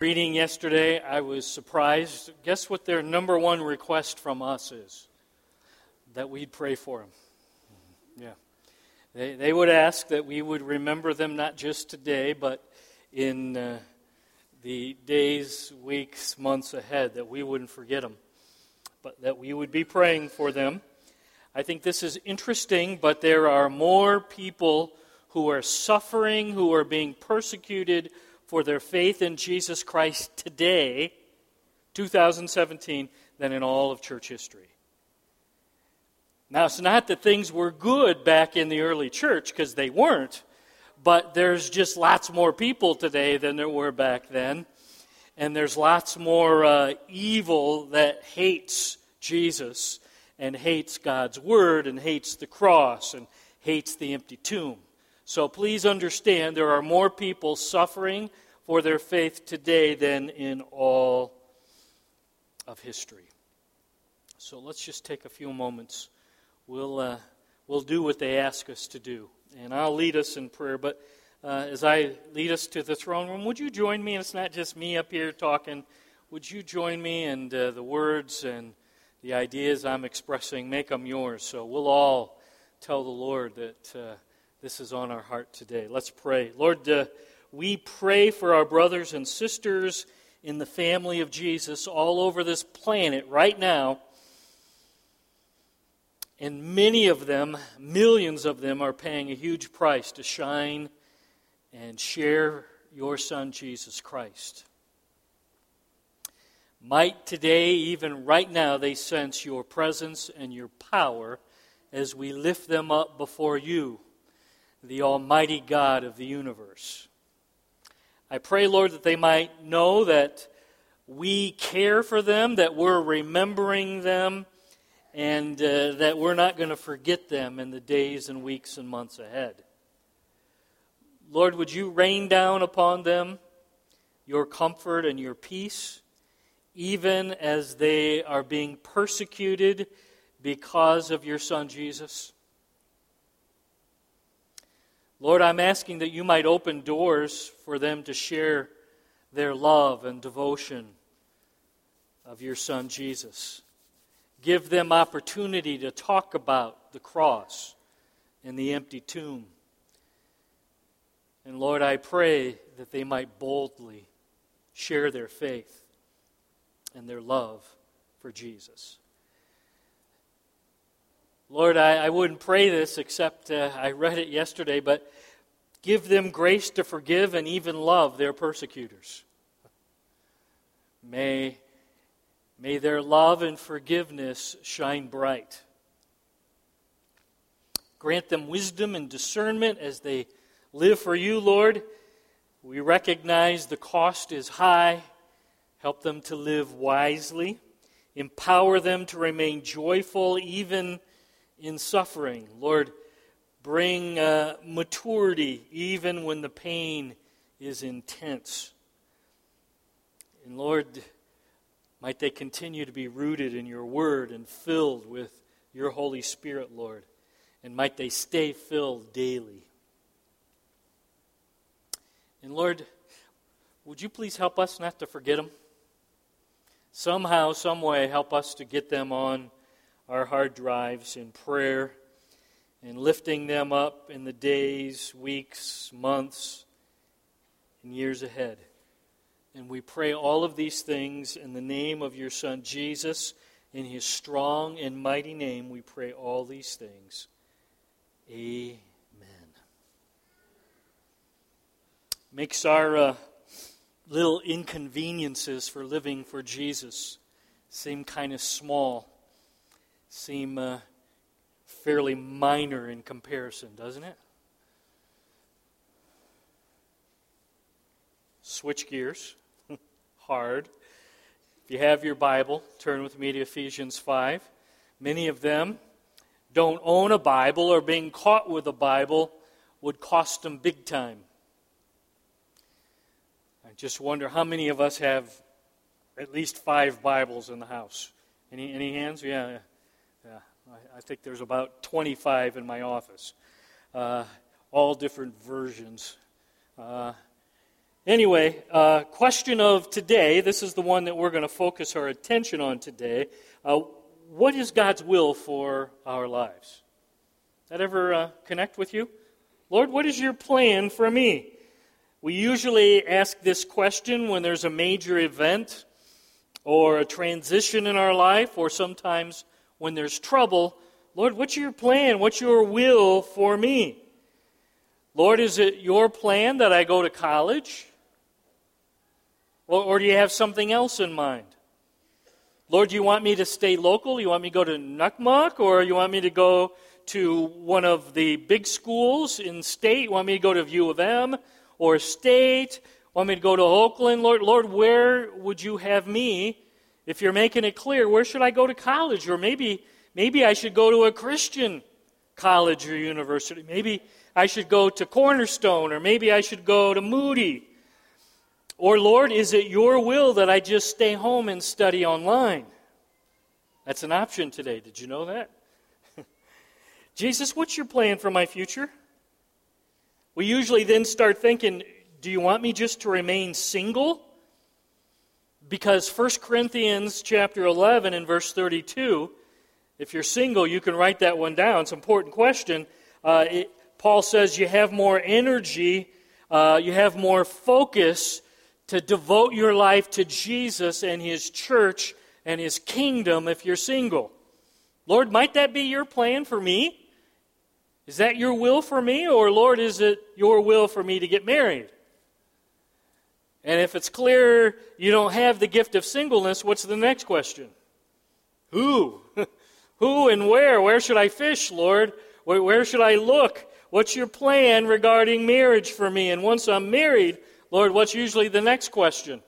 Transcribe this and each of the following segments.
Reading yesterday, I was surprised. Guess what their number one request from us is? That we'd pray for them. Yeah. They, they would ask that we would remember them not just today, but in uh, the days, weeks, months ahead, that we wouldn't forget them, but that we would be praying for them. I think this is interesting, but there are more people who are suffering, who are being persecuted for their faith in Jesus Christ today, 2017, than in all of church history. Now, it's not that things were good back in the early church, because they weren't, but there's just lots more people today than there were back then. And there's lots more uh, evil that hates Jesus and hates God's word and hates the cross and hates the empty tomb. So please understand there are more people suffering for their faith today than in all of history. So let's just take a few moments. We'll, uh, we'll do what they ask us to do. And I'll lead us in prayer. But uh, as I lead us to the throne room, would you join me? And it's not just me up here talking. Would you join me and uh, the words and the ideas I'm expressing, make them yours. So we'll all tell the Lord that uh, this is on our heart today. Let's pray. Lord, uh, we pray for our brothers and sisters in the family of Jesus all over this planet right now. And many of them, millions of them, are paying a huge price to shine and share your Son, Jesus Christ. Might today, even right now, they sense your presence and your power as we lift them up before you the Almighty God of the universe. I pray, Lord, that they might know that we care for them, that we're remembering them, and uh, that we're not going to forget them in the days and weeks and months ahead. Lord, would you rain down upon them your comfort and your peace, even as they are being persecuted because of your Son Jesus? Lord, I'm asking that you might open doors for them to share their love and devotion of your Son Jesus. Give them opportunity to talk about the cross and the empty tomb. And Lord, I pray that they might boldly share their faith and their love for Jesus. Lord, I, I wouldn't pray this except uh, I read it yesterday, but give them grace to forgive and even love their persecutors. May, may their love and forgiveness shine bright. Grant them wisdom and discernment as they live for you, Lord. We recognize the cost is high. Help them to live wisely. Empower them to remain joyful even in suffering. Lord, bring uh, maturity even when the pain is intense. And Lord, might they continue to be rooted in your word and filled with your Holy Spirit, Lord. And might they stay filled daily. And Lord, would you please help us not to forget them? Somehow, some way, help us to get them on our hard drives in prayer and lifting them up in the days, weeks, months, and years ahead. And we pray all of these things in the name of your Son Jesus. In his strong and mighty name, we pray all these things. Amen. Makes our uh, little inconveniences for living for Jesus seem kind of small seem uh, fairly minor in comparison, doesn't it? Switch gears. Hard. If you have your Bible, turn with me to Ephesians 5. Many of them don't own a Bible or being caught with a Bible would cost them big time. I just wonder how many of us have at least five Bibles in the house. Any, any hands? Yeah. I, I think there's about 25 in my office, uh, all different versions. Uh, Anyway, uh, question of today. This is the one that we're going to focus our attention on today. Uh, what is God's will for our lives? That ever uh, connect with you? Lord, what is your plan for me? We usually ask this question when there's a major event or a transition in our life, or sometimes when there's trouble. Lord, what's your plan? What's your will for me? Lord, is it your plan that I go to college? Or, or do you have something else in mind? Lord, do you want me to stay local? You want me to go to Nukmuk? Or you want me to go to one of the big schools in state? You Want me to go to U of M or state? Want me to go to Oakland? Lord, Lord, where would you have me? If you're making it clear, where should I go to college? Or maybe, maybe I should go to a Christian college or university. Maybe I should go to Cornerstone, or maybe I should go to Moody. Or, Lord, is it your will that I just stay home and study online? That's an option today. Did you know that? Jesus, what's your plan for my future? We usually then start thinking, do you want me just to remain single? Because 1 Corinthians chapter 11 and verse 32, if you're single, you can write that one down. It's an important question. Uh, it, Paul says you have more energy, uh, you have more focus to devote your life to Jesus and his church and his kingdom if you're single. Lord, might that be your plan for me? Is that your will for me? Or, Lord, is it your will for me to get married? And if it's clear you don't have the gift of singleness, what's the next question? Who? Who and where? Where should I fish, Lord? Where, should I look? What's your plan regarding marriage for me? And once I'm married, Lord, what's usually the next question?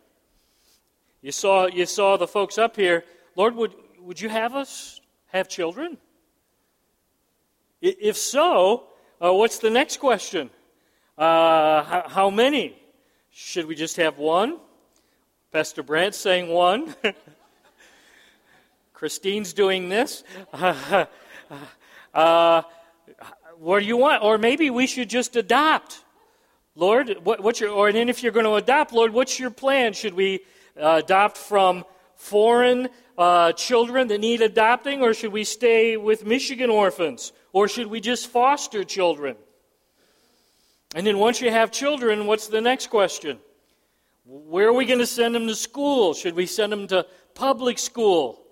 You saw, you saw the folks up here. Lord, would, would you have us have children? If so, uh, what's the next question? Uh, how, how, many? Should we just have one? Pastor Brant saying one. Christine's doing this. Uh, what do you want? Or maybe we should just adopt. Lord, what, what's your, or then if you're going to adopt, Lord, what's your plan? Should we uh, adopt from foreign uh, children that need adopting, or should we stay with Michigan orphans? Or should we just foster children? And then once you have children, what's the next question? Where are we going to send them to school? Should we send them to public school?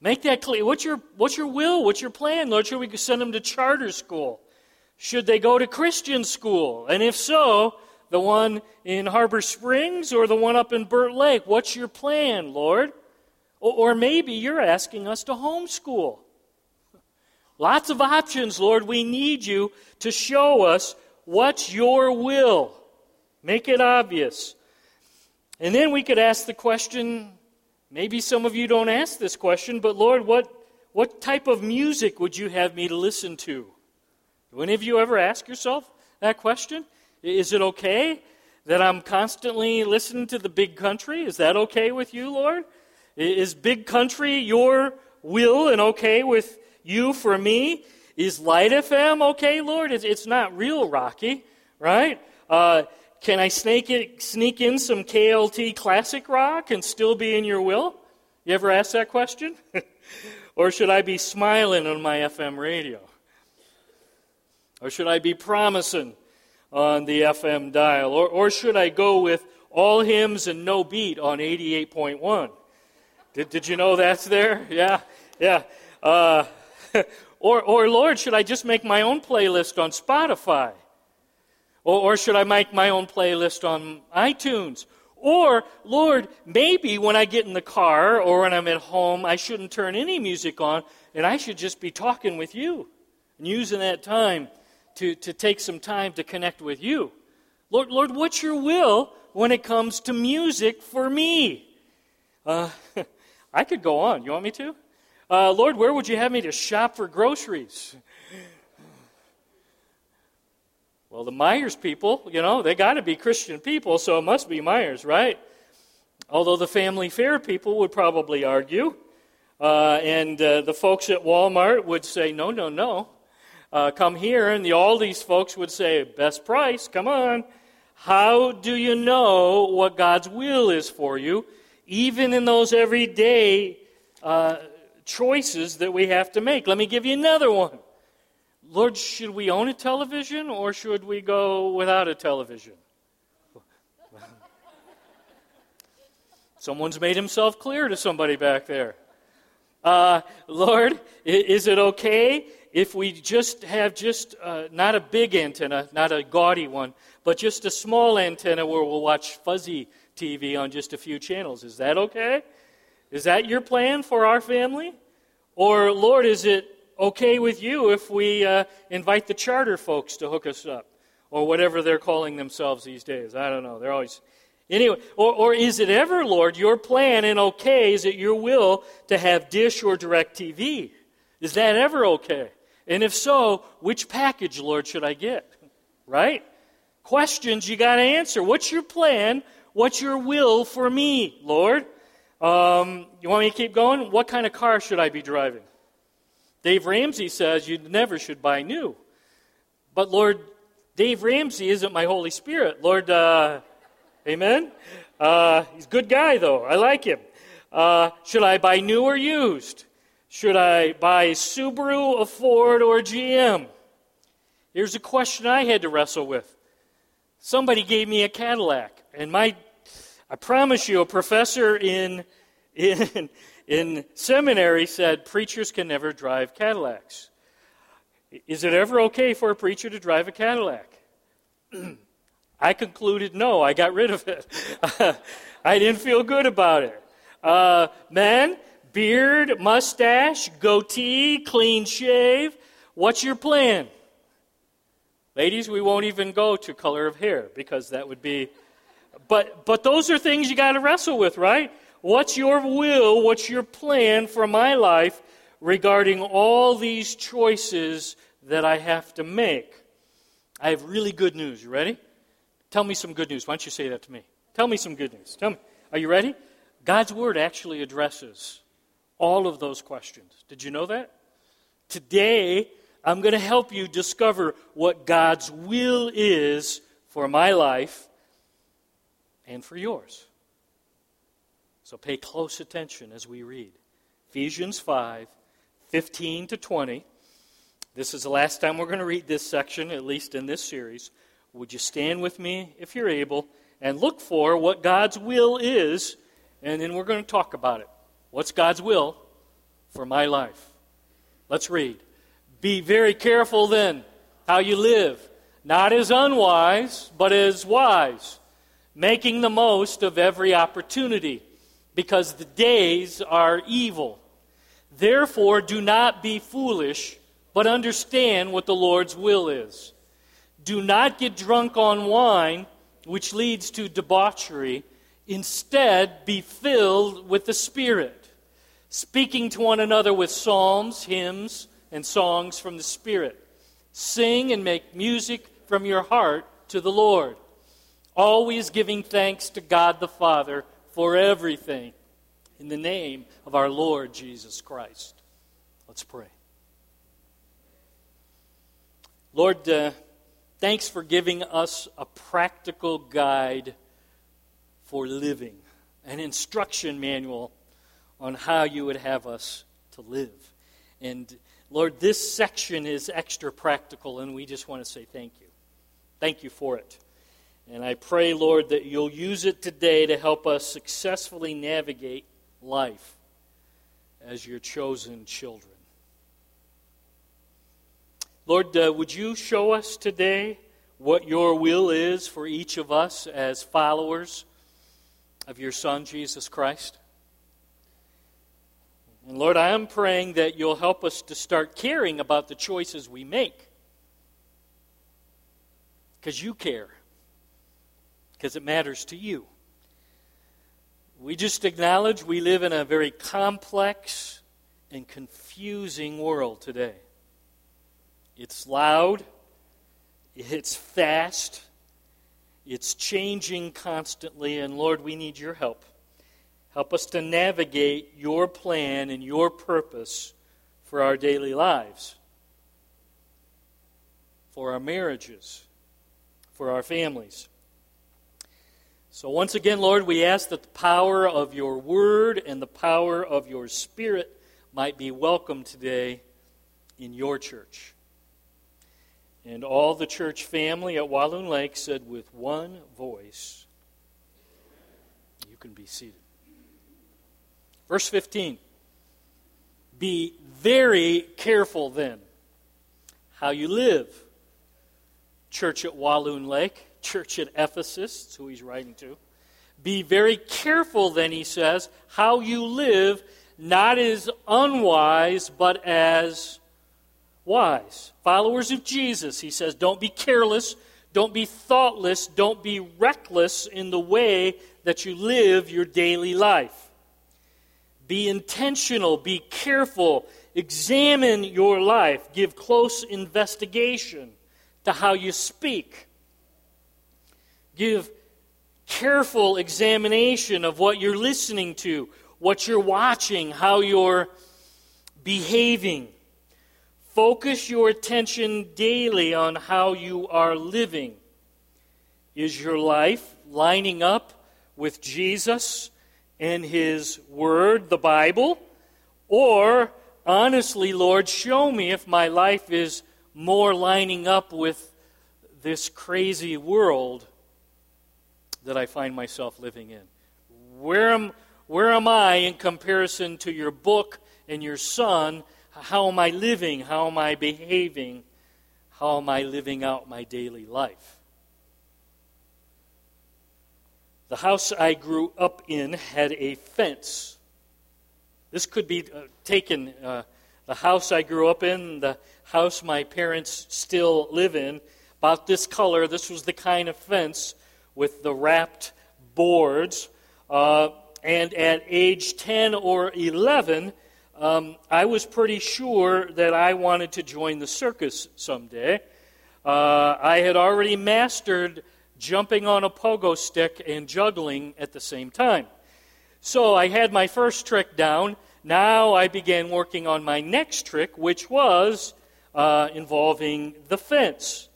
Make that clear. What's your, what's your will? What's your plan, Lord? Should we send them to charter school? Should they go to Christian school? And if so, the one in Harbor Springs or the one up in Burt Lake? What's your plan, Lord? Or, or maybe you're asking us to homeschool. Lots of options, Lord. We need you to show us what's your will. Make it obvious. And then we could ask the question maybe some of you don't ask this question, but Lord, what, what type of music would you have me to listen to? Do any of you ever ask yourself that question? Is it okay that I'm constantly listening to the big country? Is that okay with you, Lord? Is big country your will and okay with you for me? Is Light FM okay, Lord? It's, it's not real rocky, right? Uh, can I sneak, it, sneak in some KLT classic rock and still be in your will? You ever ask that question? or should I be smiling on my FM radio? Or should I be promising on the FM dial? Or, or should I go with all hymns and no beat on 88.1? Did, did you know that's there? Yeah, yeah. Uh, or, or, Lord, should I just make my own playlist on Spotify? Or, or should I make my own playlist on iTunes? Or, Lord, maybe when I get in the car or when I'm at home, I shouldn't turn any music on and I should just be talking with you and using that time to, to take some time to connect with you. Lord, Lord, what's your will when it comes to music for me? Uh, I could go on. You want me to? Uh, Lord, where would you have me to shop for groceries? Well, the Meijer's people, you know, they got to be Christian people, so it must be Meijer's, right? Although the Family Fare people would probably argue. Uh, and uh, the folks at Walmart would say, no, no, no. Uh, come here. And the Aldi's folks would say, best price, come on. How do you know what God's will is for you, even in those everyday uh, choices that we have to make? Let me give you another one. Lord, should we own a television or should we go without a television? Someone's made himself clear to somebody back there. Uh, Lord, is it okay if we just have just uh, not a big antenna, not a gaudy one, but just a small antenna where we'll watch fuzzy TV on just a few channels? Is that okay? Is that your plan for our family? Or, Lord, is it okay with you if we uh, invite the charter folks to hook us up? Or whatever they're calling themselves these days. I don't know. They're always Anyway, or, or is it ever, Lord, your plan and okay, is it your will to have Dish or Direct TV? Is that ever okay? And if so, which package, Lord, should I get? Right? Questions you got to answer. What's your plan? What's your will for me, Lord? Um, you want me to keep going? What kind of car should I be driving? Dave Ramsey says you never should buy new. But Lord, Dave Ramsey isn't my Holy Spirit. Lord, uh, Amen? Uh, he's a good guy, though. I like him. Uh, should I buy new or used? Should I buy Subaru, a Ford, or GM? Here's a question I had to wrestle with. Somebody gave me a Cadillac, and my, I promise you, a professor in, in, in seminary said preachers can never drive Cadillacs. Is it ever okay for a preacher to drive a Cadillac? I concluded no, I got rid of it. I didn't feel good about it. Uh, men, beard, mustache, goatee, clean shave. What's your plan? Ladies, we won't even go to color of hair because that would be. But, but those are things you got to wrestle with, right? What's your will? What's your plan for my life regarding all these choices that I have to make? I have really good news. You ready? Tell me some good news. Why don't you say that to me? Tell me some good news. Tell me. Are you ready? God's Word actually addresses all of those questions. Did you know that? Today, I'm going to help you discover what God's will is for my life and for yours. So pay close attention as we read. Ephesians 5 15 to 20. This is the last time we're going to read this section, at least in this series. Would you stand with me, if you're able, and look for what God's will is, and then we're going to talk about it. What's God's will for my life? Let's read. Be very careful then how you live, not as unwise, but as wise, making the most of every opportunity, because the days are evil. Therefore, do not be foolish, but understand what the Lord's will is. Do not get drunk on wine, which leads to debauchery. Instead, be filled with the Spirit, speaking to one another with psalms, hymns, and songs from the Spirit. Sing and make music from your heart to the Lord, always giving thanks to God the Father for everything in the name of our Lord Jesus Christ. Let's pray. Lord, uh, Thanks for giving us a practical guide for living, an instruction manual on how you would have us to live. And Lord, this section is extra practical, and we just want to say thank you. Thank you for it. And I pray, Lord, that you'll use it today to help us successfully navigate life as your chosen children. Lord, uh, would you show us today what your will is for each of us as followers of your Son, Jesus Christ? And Lord, I am praying that you'll help us to start caring about the choices we make. Because you care. Because it matters to you. We just acknowledge we live in a very complex and confusing world today. It's loud, it's fast, it's changing constantly, and Lord, we need your help. Help us to navigate your plan and your purpose for our daily lives, for our marriages, for our families, So, once again, Lord, we ask that the power of your word and the power of your spirit might be welcome today in your church. And all the church family at Walloon Lake said with one voice, You can be seated. Verse 15 Be very careful then how you live. Church at Walloon Lake, church at Ephesus, who he's writing to. Be very careful, then, he says, how you live, not as unwise, but as wise. Followers of Jesus, he says, don't be careless, don't be thoughtless, don't be reckless in the way that you live your daily life. Be intentional, be careful, examine your life, give close investigation to how you speak. Give careful examination of what you're listening to, what you're watching, how you're behaving. Focus your attention daily on how you are living. Is your life lining up with Jesus and His Word, the Bible? Or, honestly, Lord, show me if my life is more lining up with this crazy world that I find myself living in? Where am, where am I in comparison to your book and your son how am I living? How am I behaving? How am I living out my daily life? The house I grew up in had a fence. This could be uh, taken, uh, the house I grew up in, the house my parents still live in, about this color. This was the kind of fence with the wrapped boards. Uh, and at age 10 or 11, um, I was pretty sure that I wanted to join the circus someday. Uh, I had already mastered jumping on a pogo stick and juggling at the same time. So I had my first trick down. Now I began working on my next trick, which was uh, involving the fence.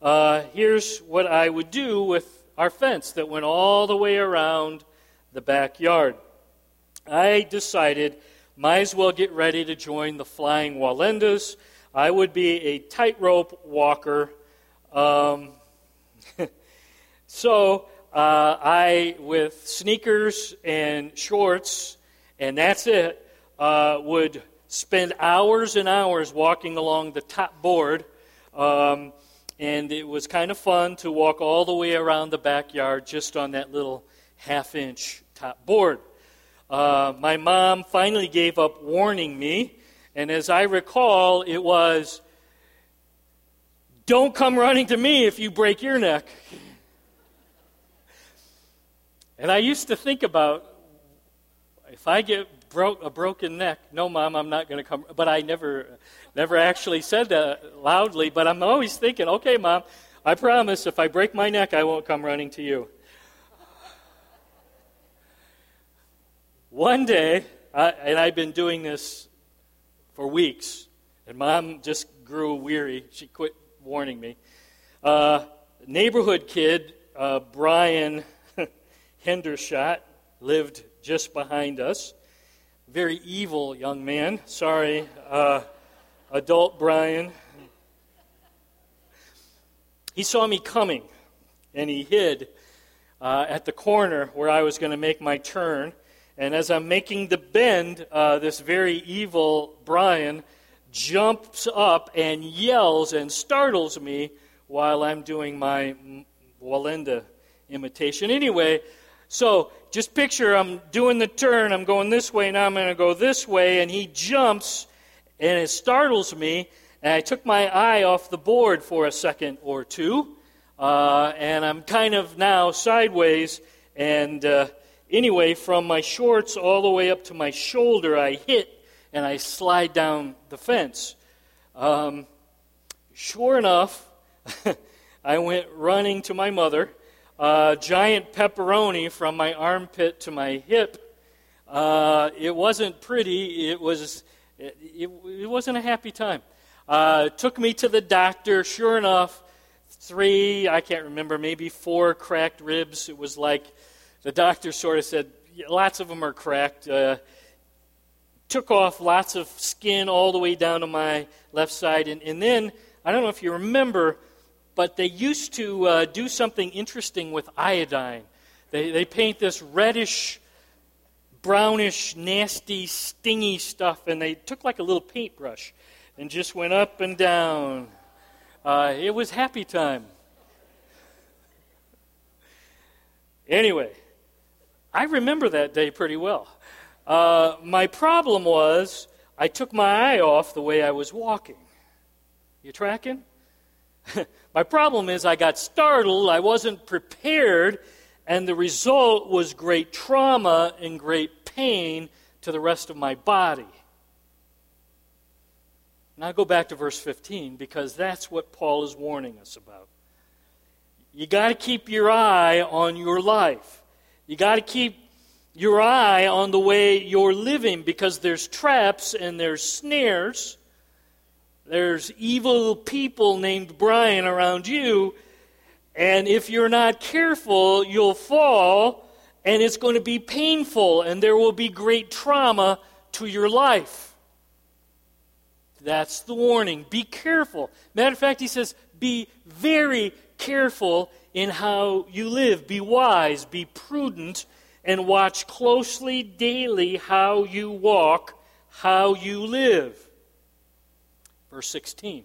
Uh, here's what I would do with our fence that went all the way around the backyard. I decided might as well get ready to join the Flying Wallendas. I would be a tightrope walker. Um, so uh, I, with sneakers and shorts, and that's it, uh, would spend hours and hours walking along the top board. Um, and it was kind of fun to walk all the way around the backyard just on that little half inch top board. Uh, my mom finally gave up warning me, and as I recall, it was, Don't come running to me if you break your neck. And I used to think about if I get broke a broken neck, no, mom, I'm not going to come. But I never, never actually said that loudly. But I'm always thinking, okay, mom, I promise if I break my neck, I won't come running to you. One day, I, and I've been doing this for weeks, and mom just grew weary. She quit warning me. Uh, neighborhood kid, uh, Brian Hendershot, lived just behind us. Very evil young man. Sorry, uh, adult Brian. He saw me coming, and he hid uh, at the corner where I was going to make my turn. And as I'm making the bend, uh, this very evil Brian jumps up and yells and startles me while I'm doing my Wallenda imitation. Anyway, so just picture I'm doing the turn, I'm going this way, now I'm going to go this way, and he jumps and it startles me. And I took my eye off the board for a second or two, uh, and I'm kind of now sideways and. Uh, Anyway, from my shorts all the way up to my shoulder, I hit and I slide down the fence. Um, sure enough, I went running to my mother. Uh, giant pepperoni from my armpit to my hip. Uh, it wasn't pretty. It was. It, it, it wasn't a happy time. Uh, took me to the doctor. Sure enough, three, I can't remember, maybe four cracked ribs. It was like the doctor sort of said, lots of them are cracked. Uh, took off lots of skin all the way down to my left side. And, and then, I don't know if you remember, but they used to uh, do something interesting with iodine. They, they paint this reddish, brownish, nasty, stingy stuff, and they took like a little paintbrush and just went up and down. Uh, it was happy time. Anyway, I remember that day pretty well. Uh, my problem was I took my eye off the way I was walking. You tracking? my problem is I got startled, I wasn't prepared, and the result was great trauma and great pain to the rest of my body. Now go back to verse 15 because that's what Paul is warning us about. You got to keep your eye on your life. You got to keep your eye on the way you're living because there's traps and there's snares. There's evil people named Brian around you. And if you're not careful, you'll fall and it's going to be painful and there will be great trauma to your life. That's the warning. Be careful. Matter of fact, he says, be very careful in how you live. Be wise, be prudent, and watch closely daily how you walk, how you live. Verse 16.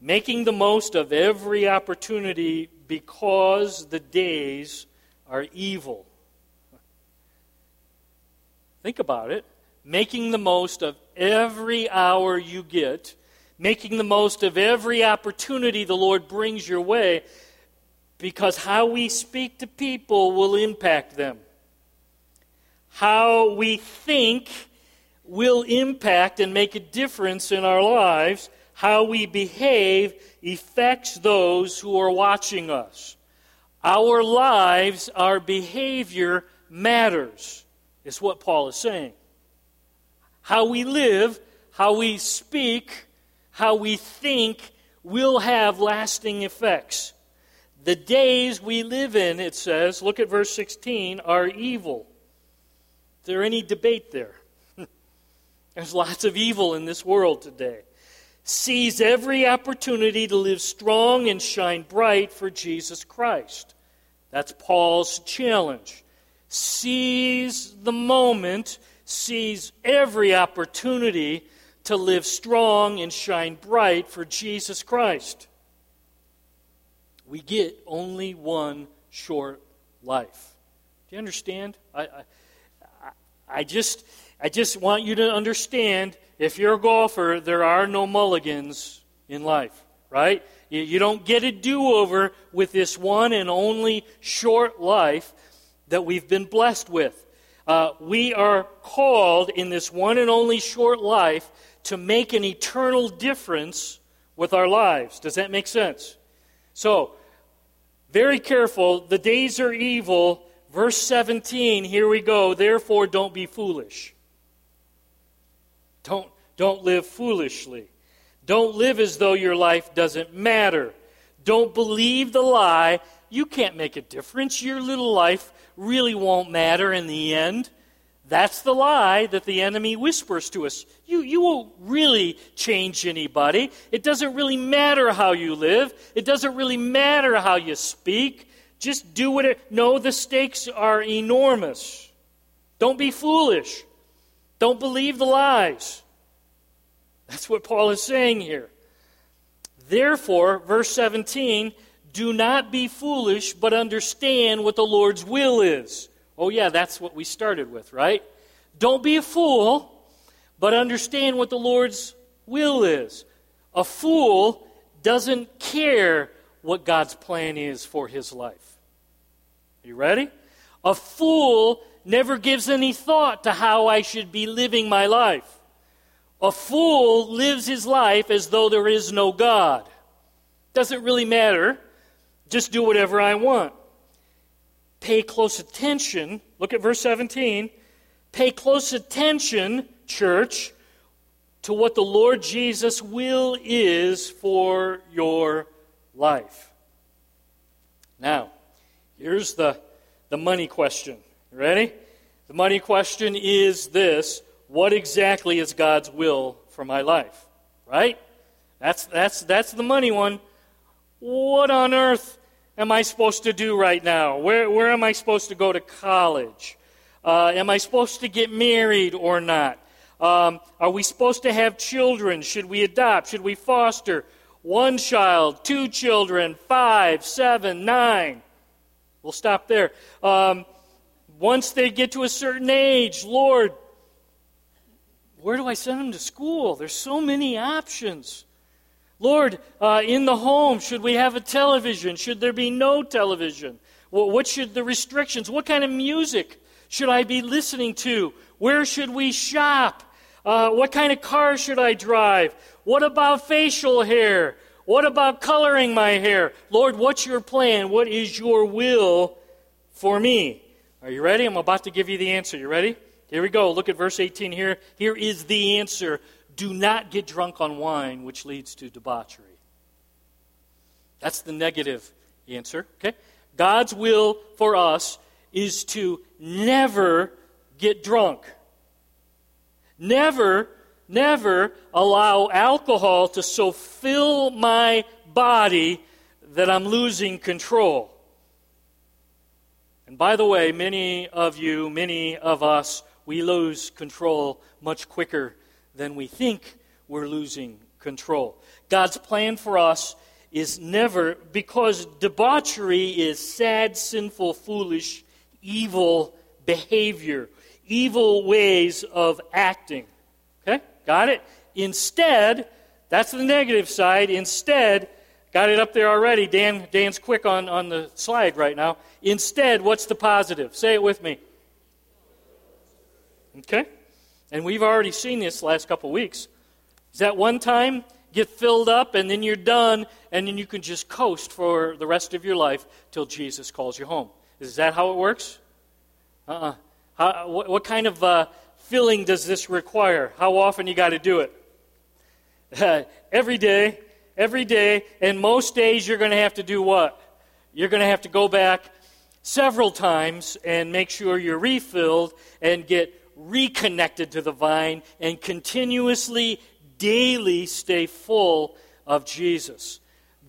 Making the most of every opportunity because the days are evil. Think about it. Making the most of every hour you get, making the most of every opportunity the Lord brings your way because how we speak to people will impact them. How we think will impact and make a difference in our lives. How we behave affects those who are watching us. Our lives, our behavior matters, is what Paul is saying. How we live, how we speak, how we think will have lasting effects. The days we live in, it says, look at verse 16, are evil. Is there any debate there? There's lots of evil in this world today. Seize every opportunity to live strong and shine bright for Jesus Christ. That's Paul's challenge. Seize the moment, seize every opportunity to live strong and shine bright for Jesus Christ. We get only one short life. Do you understand? I, I, I, just, I just want you to understand if you're a golfer, there are no mulligans in life, right? You, you don't get a do over with this one and only short life that we've been blessed with. Uh, we are called in this one and only short life to make an eternal difference with our lives. Does that make sense? So, very careful. The days are evil. Verse 17, here we go. Therefore, don't be foolish. Don't, don't live foolishly. Don't live as though your life doesn't matter. Don't believe the lie. You can't make a difference. Your little life really won't matter in the end. That's the lie that the enemy whispers to us. You, you won't really change anybody. It doesn't really matter how you live, it doesn't really matter how you speak. Just do what it. No, the stakes are enormous. Don't be foolish. Don't believe the lies. That's what Paul is saying here. Therefore, verse 17, do not be foolish, but understand what the Lord's will is. Oh, yeah, that's what we started with, right? Don't be a fool, but understand what the Lord's will is. A fool doesn't care what God's plan is for his life. You ready? A fool never gives any thought to how I should be living my life. A fool lives his life as though there is no God. Doesn't really matter. Just do whatever I want pay close attention. Look at verse 17. Pay close attention, church, to what the Lord Jesus' will is for your life. Now, here's the, the money question. Ready? The money question is this What exactly is God's will for my life? Right? That's, that's, that's the money one. What on earth am I supposed to do right now? Where, where am I supposed to go to college? Uh, am I supposed to get married or not? Um, are we supposed to have children? Should we adopt? Should we foster? One child, two children, five, seven, nine. We'll stop there. Um, once they get to a certain age, Lord, where do I send them to school? There's so many options. Lord, uh, in the home, should we have a television? Should there be no television? Well, what should the restrictions? What kind of music should I be listening to? Where should we shop? Uh, what kind of car should I drive? What about facial hair? What about coloring my hair? Lord, what's your plan? What is your will for me? Are you ready? I'm about to give you the answer. You ready? Here we go. Look at verse 18 here. Here is the answer Do not get drunk on wine, which leads to debauchery. That's the negative answer. Okay? God's will for us is to never get drunk. Never, never allow alcohol to so fill my body that I'm losing control. And by the way, many of you, many of us, we lose control much quicker than we think we're losing control. God's plan for us is never, because debauchery is sad, sinful, foolish, evil behavior evil ways of acting. Okay? Got it? Instead, that's the negative side. Instead, got it up there already. Dan, Dan's quick on, on the slide right now. Instead, what's the positive? Say it with me. Okay? And we've already seen this last couple weeks. Is that one time get filled up and then you're done and then you can just coast for the rest of your life till Jesus calls you home? Is that how it works? Uh uh-uh. uh what, what, kind of uh, filling does this require? How often you got to do it? Every day, every day, and most days you're going to have to do what? You're going to have to go back several times and make sure you're refilled and get reconnected to the vine and continuously, daily stay full of Jesus.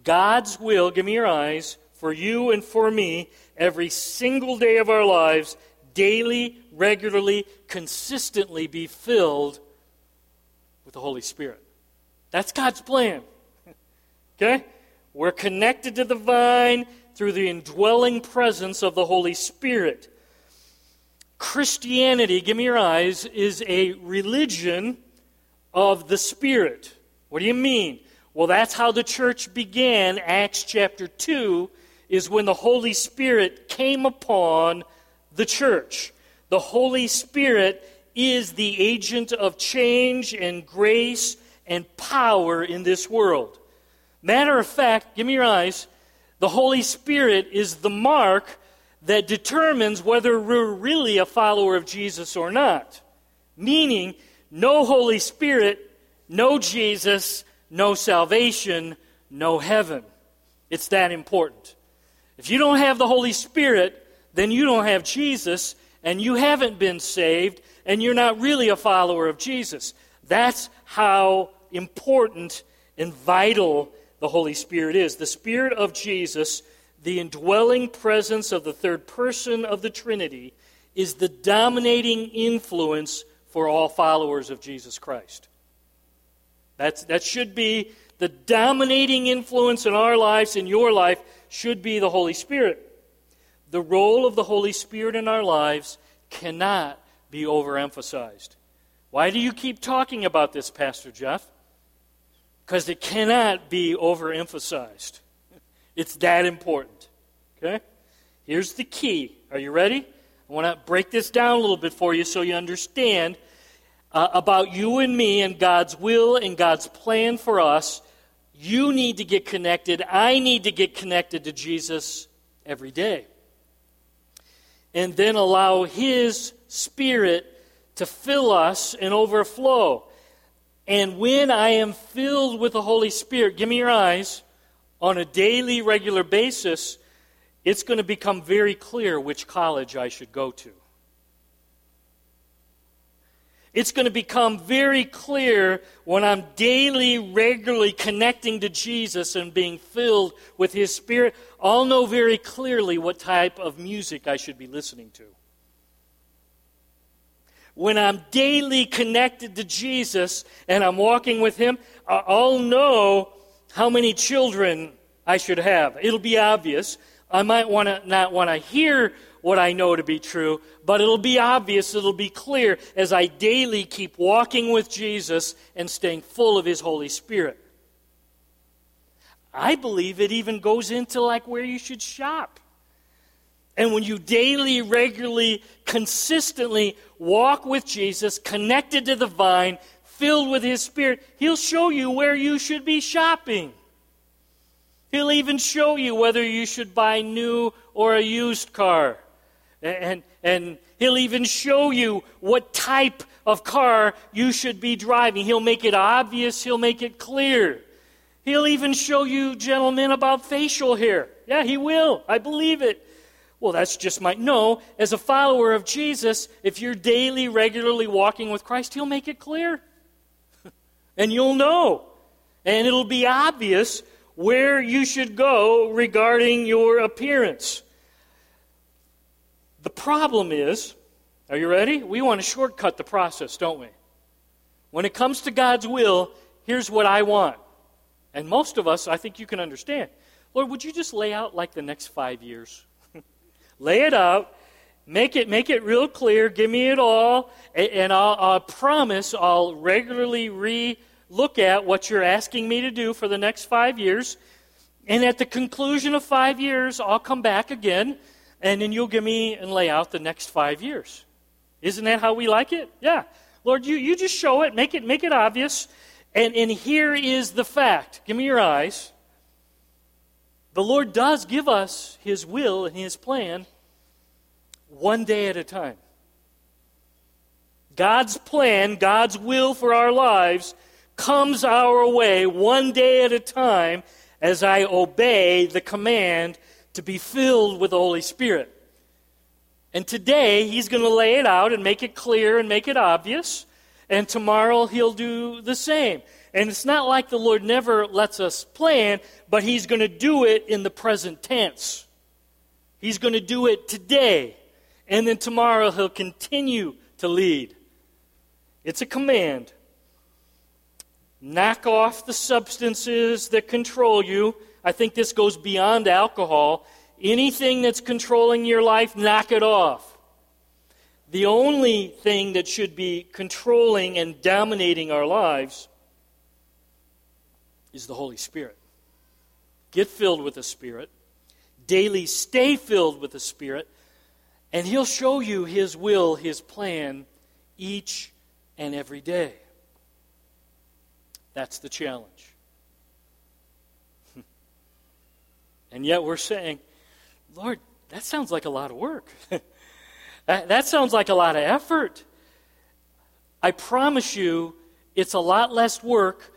God's will, give me your eyes, for you and for me, every single day of our lives daily, regularly, consistently be filled with the Holy Spirit. That's God's plan. Okay? We're connected to the vine through the indwelling presence of the Holy Spirit. Christianity, give me your eyes, is a religion of the Spirit. What do you mean? Well, that's how the church began. Acts chapter 2 is when the Holy Spirit came upon the church. The Holy Spirit is the agent of change and grace and power in this world. Matter of fact, give me your eyes, the Holy Spirit is the mark that determines whether we're really a follower of Jesus or not. Meaning, no Holy Spirit, no Jesus, no salvation, no heaven. It's that important. If you don't have the Holy Spirit, then you don't have Jesus and you haven't been saved and you're not really a follower of Jesus. That's how important and vital the Holy Spirit is. The Spirit of Jesus, the indwelling presence of the third person of the Trinity, is the dominating influence for all followers of Jesus Christ. That's, that should be the dominating influence in our lives, in your life, should be the Holy Spirit the role of the Holy Spirit in our lives cannot be overemphasized. Why do you keep talking about this, Pastor Jeff? Because it cannot be overemphasized. It's that important. Okay? Here's the key. Are you ready? I want to break this down a little bit for you so you understand uh, about you and me and God's will and God's plan for us. You need to get connected. I need to get connected to Jesus every day and then allow His Spirit to fill us and overflow. And when I am filled with the Holy Spirit, give me your eyes, on a daily, regular basis, it's going to become very clear which college I should go to. It's going to become very clear when I'm daily, regularly connecting to Jesus and being filled with His Spirit. I'll know very clearly what type of music I should be listening to. When I'm daily connected to Jesus and I'm walking with Him, I'll know how many children I should have. It'll be obvious. I might want to not want to hear what I know to be true, but it'll be obvious, it'll be clear as I daily keep walking with Jesus and staying full of His Holy Spirit. I believe it even goes into like where you should shop. And when you daily, regularly, consistently walk with Jesus, connected to the vine, filled with His Spirit, He'll show you where you should be shopping. He'll even show you whether you should buy new or a used car. And, and he'll even show you what type of car you should be driving. He'll make it obvious, he'll make it clear. He'll even show you, gentlemen, about facial hair. Yeah, he will. I believe it. Well, that's just my. No, as a follower of Jesus, if you're daily, regularly walking with Christ, he'll make it clear. and you'll know. And it'll be obvious where you should go regarding your appearance. The problem is, are you ready? We want to shortcut the process, don't we? When it comes to God's will, here's what I want. And most of us, I think you can understand. Lord, would you just lay out like the next five years? Lay it out. Make it, make it real clear. Give me it all. And I'll, I'll promise I'll regularly re look at what you're asking me to do for the next five years. And at the conclusion of five years, I'll come back again and then you'll give me and lay out the next five years. Isn't that how we like it? Yeah. Lord, you, you just show it, make it, make it obvious. And, and here is the fact. Give me your eyes. The Lord does give us His will and His plan one day at a time. God's plan, God's will for our lives comes our way one day at a time as I obey the command to be filled with the Holy Spirit. And today, he's going to lay it out and make it clear and make it obvious. And tomorrow, he'll do the same. And it's not like the Lord never lets us plan, but he's going to do it in the present tense. He's going to do it today. And then tomorrow, he'll continue to lead. It's a command. Knock off the substances that control you I think this goes beyond alcohol. Anything that's controlling your life, knock it off. The only thing that should be controlling and dominating our lives is the Holy Spirit. Get filled with the Spirit. Daily stay filled with the Spirit. And He'll show you His will, His plan, each and every day. That's the challenge. And yet we're saying, Lord, that sounds like a lot of work. that, that sounds like a lot of effort. I promise you, it's a lot less work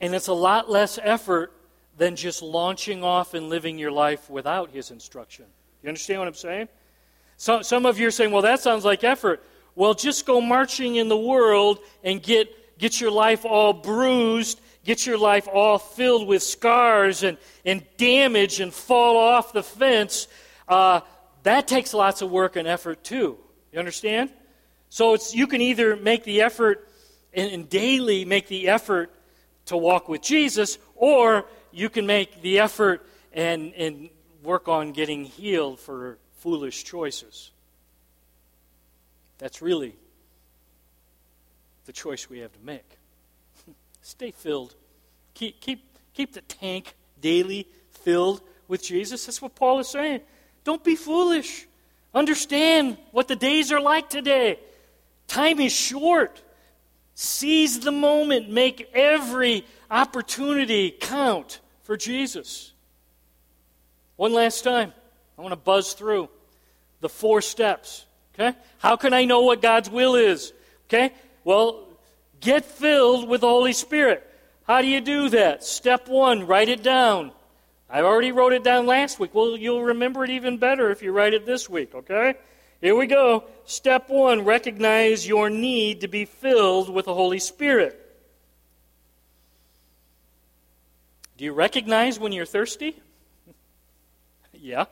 and it's a lot less effort than just launching off and living your life without His instruction. You understand what I'm saying? So, some of you are saying, well, that sounds like effort. Well, just go marching in the world and get, get your life all bruised get your life all filled with scars and, and damage and fall off the fence, uh, that takes lots of work and effort too. You understand? So it's, you can either make the effort and, and daily make the effort to walk with Jesus, or you can make the effort and, and work on getting healed for foolish choices. That's really the choice we have to make. Stay filled. Keep, keep, keep the tank daily filled with Jesus. That's what Paul is saying. Don't be foolish. Understand what the days are like today. Time is short. Seize the moment. Make every opportunity count for Jesus. One last time. I want to buzz through the four steps. Okay? How can I know what God's will is? Okay? Well, Get filled with the Holy Spirit. How do you do that? Step one, write it down. I already wrote it down last week. Well, you'll remember it even better if you write it this week, okay? Here we go. Step one recognize your need to be filled with the Holy Spirit. Do you recognize when you're thirsty? yeah.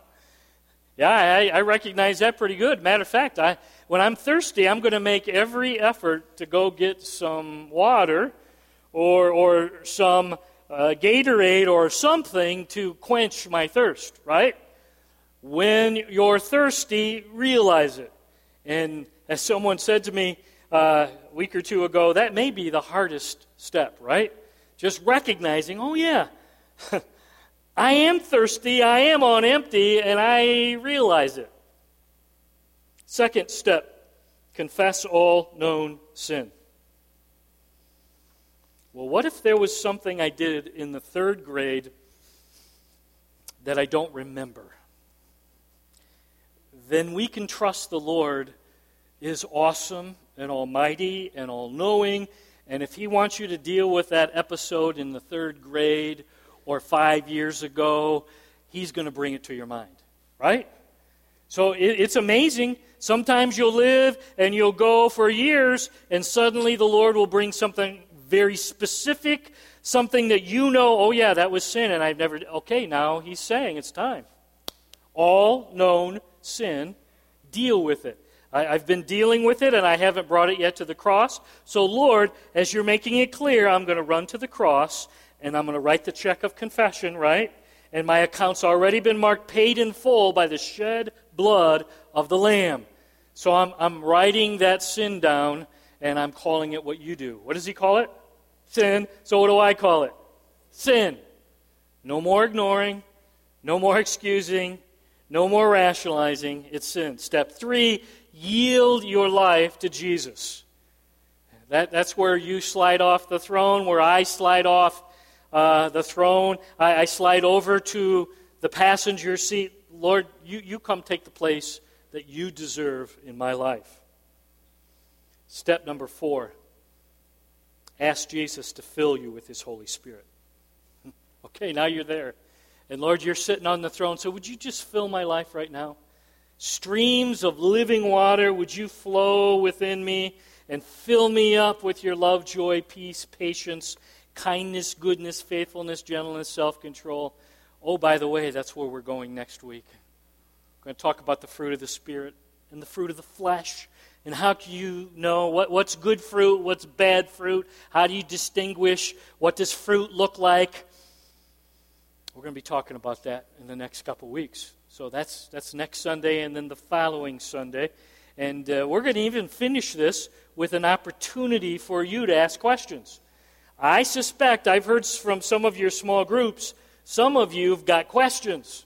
Yeah, I, I, recognize that pretty good. Matter of fact, I, when I'm thirsty, I'm going to make every effort to go get some water or, or some uh, Gatorade or something to quench my thirst, right? When you're thirsty, realize it. And as someone said to me uh, a week or two ago, that may be the hardest step, right? Just recognizing, oh, yeah, I am thirsty, I am on empty, and I realize it. Second step confess all known sin. Well, what if there was something I did in the third grade that I don't remember? Then we can trust the Lord is awesome and almighty and all knowing. And if He wants you to deal with that episode in the third grade or five years ago, He's going to bring it to your mind, right? So it, it's amazing. Sometimes you'll live and you'll go for years, and suddenly the Lord will bring something very specific, something that you know, oh, yeah, that was sin, and I've never. Okay, now He's saying it's time. All known sin, deal with it. I, have been dealing with it and I haven't brought it yet to the cross. So, Lord, as you're making it clear, I'm going to run to the cross and I'm going to write the check of confession, right? And my account's already been marked paid in full by the shed blood of the Lamb. So I'm, I'm writing that sin down and I'm calling it what you do. What does he call it? Sin. So what do I call it? Sin. No more ignoring, no more excusing, no more rationalizing. It's sin. Step three yield your life to Jesus. That, that's where you slide off the throne, where I slide off uh, the throne. I, I, slide over to the passenger seat. Lord, you, you come take the place that you deserve in my life. Step number four ask Jesus to fill you with his Holy Spirit. okay, now you're there. And Lord, you're sitting on the throne, so would you just fill my life right now? Streams of living water, would you flow within me and fill me up with your love, joy, peace, patience, kindness, goodness, faithfulness, gentleness, self control. Oh, by the way, that's where we're going next week. We're going to talk about the fruit of the Spirit and the fruit of the flesh. And how can you know what, what's good fruit, what's bad fruit? How do you distinguish? What does fruit look like? We're going to be talking about that in the next couple weeks. So that's, that's next Sunday and then the following Sunday. And uh, we're going to even finish this with an opportunity for you to ask questions. I suspect, I've heard from some of your small groups, some of you have got questions.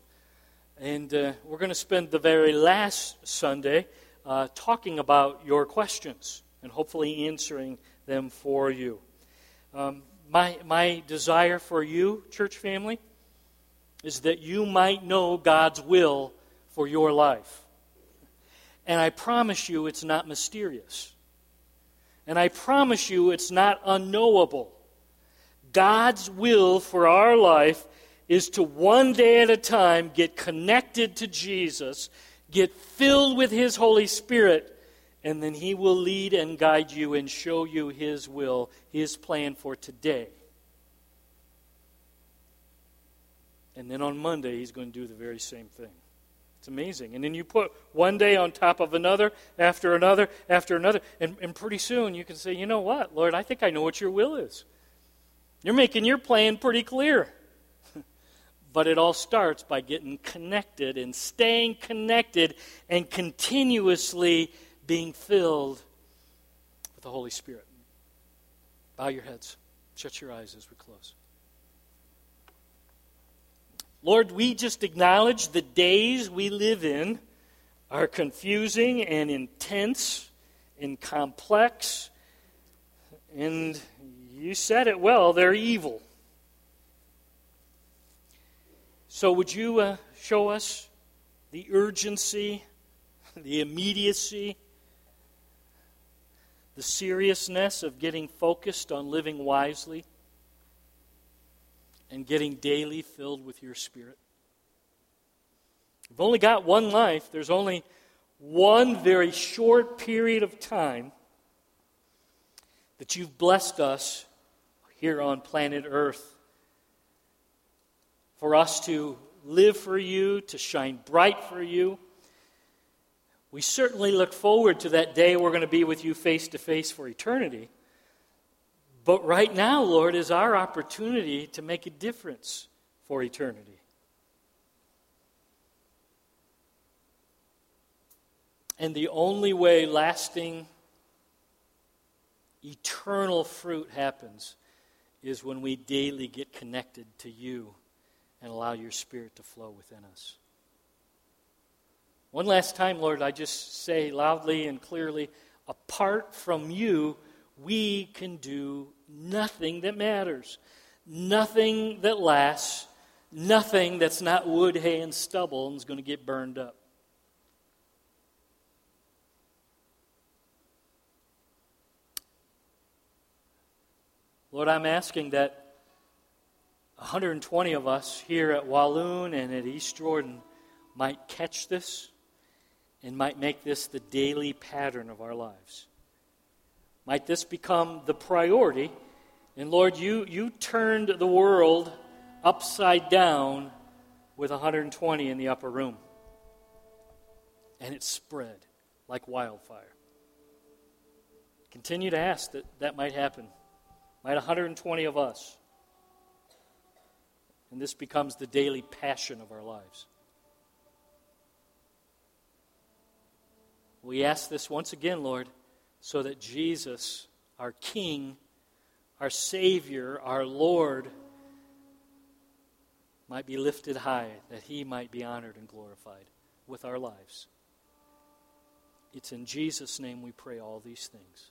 And uh, we're going to spend the very last Sunday uh, talking about your questions and hopefully answering them for you. Um, my, my desire for you, church family, is that you might know God's will for your life. And I promise you it's not mysterious. And I promise you it's not unknowable. God's will for our life is to one day at a time get connected to Jesus, get filled with His Holy Spirit, and then He will lead and guide you and show you His will, His plan for today. And then on Monday, He's going to do the very same thing. It's amazing. And then you put one day on top of another, after another, after another, and, and pretty soon you can say, you know what, Lord, I think I know what your will is. You're making your plan pretty clear. but it all starts by getting connected and staying connected and continuously being filled with the Holy Spirit. Bow your heads. Shut your eyes as we close. Lord, we just acknowledge the days we live in are confusing and intense and complex and you said it well, they're evil. So, would you uh, show us the urgency, the immediacy, the seriousness of getting focused on living wisely and getting daily filled with your Spirit. We've only got one life, there's only one very short period of time that you've blessed us here on planet Earth for us to live for you, to shine bright for you. We certainly look forward to that day we're going to be with you face to face for eternity. But right now, Lord, is our opportunity to make a difference for eternity. And the only way lasting, eternal fruit happens is when we daily get connected to you and allow your Spirit to flow within us. One last time, Lord, I just say loudly and clearly apart from you, we can do nothing that matters, nothing that lasts, nothing that's not wood, hay, and stubble and is going to get burned up. Lord, I'm asking that 120 of us here at Walloon and at East Jordan might catch this and might make this the daily pattern of our lives. Might this become the priority? And Lord, you, you turned the world upside down with 120 in the upper room. And it spread like wildfire. Continue to ask that that might happen. Might 120 of us and this becomes the daily passion of our lives. We ask this once again, Lord, so that Jesus, our King, our Savior, our Lord, might be lifted high, that He might be honored and glorified with our lives. It's in Jesus' name we pray all these things.